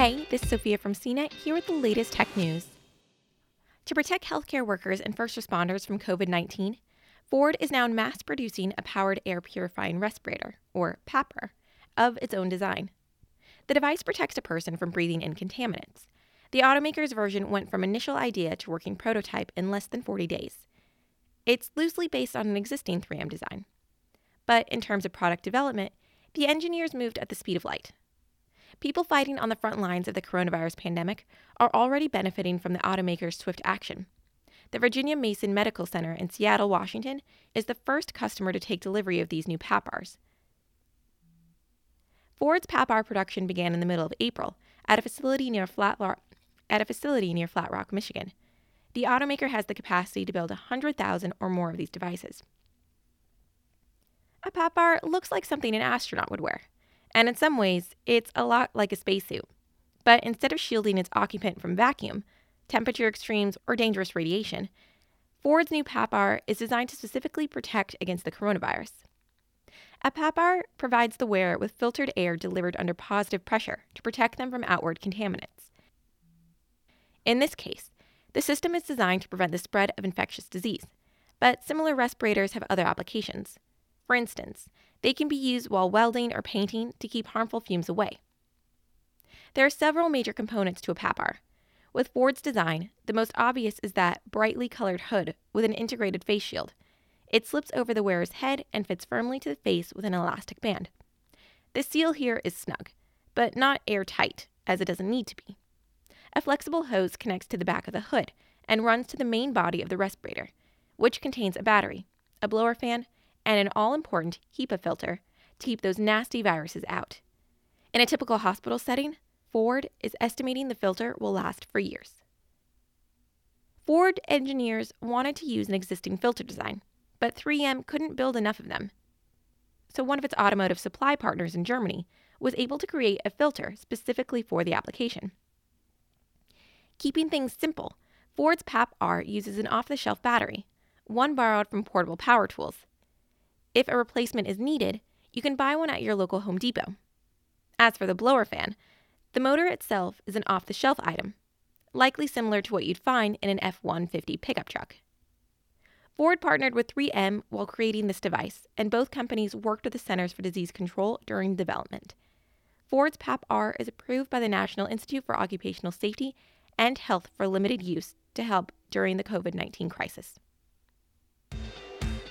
Hey, this is Sophia from CNET here with the latest tech news. To protect healthcare workers and first responders from COVID 19, Ford is now mass producing a powered air purifying respirator, or PAPR, of its own design. The device protects a person from breathing in contaminants. The automaker's version went from initial idea to working prototype in less than 40 days. It's loosely based on an existing 3M design. But in terms of product development, the engineers moved at the speed of light. People fighting on the front lines of the coronavirus pandemic are already benefiting from the automaker's swift action. The Virginia Mason Medical Center in Seattle, Washington, is the first customer to take delivery of these new PAPRs. Ford's PAPR production began in the middle of April at a facility near Flat Rock, at a facility near Flat Rock, Michigan. The automaker has the capacity to build 100,000 or more of these devices. A PAPR looks like something an astronaut would wear, and in some ways, it's a lot like a spacesuit. But instead of shielding its occupant from vacuum, temperature extremes, or dangerous radiation, Ford's new PAPR is designed to specifically protect against the coronavirus. A PAPR provides the wearer with filtered air delivered under positive pressure to protect them from outward contaminants. In this case, the system is designed to prevent the spread of infectious disease, but similar respirators have other applications. For instance, they can be used while welding or painting to keep harmful fumes away. There are several major components to a PAPR, with Ford's design, the most obvious is that brightly colored hood with an integrated face shield. It slips over the wearer's head and fits firmly to the face with an elastic band. The seal here is snug, but not airtight, as it doesn't need to be. A flexible hose connects to the back of the hood and runs to the main body of the respirator, which contains a battery, a blower fan, and an all important HEPA filter to keep those nasty viruses out. In a typical hospital setting, Ford is estimating the filter will last for years. Ford engineers wanted to use an existing filter design, but 3M couldn't build enough of them. So one of its automotive supply partners in Germany was able to create a filter specifically for the application. Keeping things simple, Ford's PAP-R uses an off-the-shelf battery, one borrowed from portable power tools. If a replacement is needed, you can buy one at your local Home Depot. As for the blower fan, the motor itself is an off the shelf item, likely similar to what you'd find in an F 150 pickup truck. Ford partnered with 3M while creating this device, and both companies worked with the Centers for Disease Control during development. Ford's PAP-R is approved by the National Institute for Occupational Safety and Health for limited use to help during the COVID 19 crisis.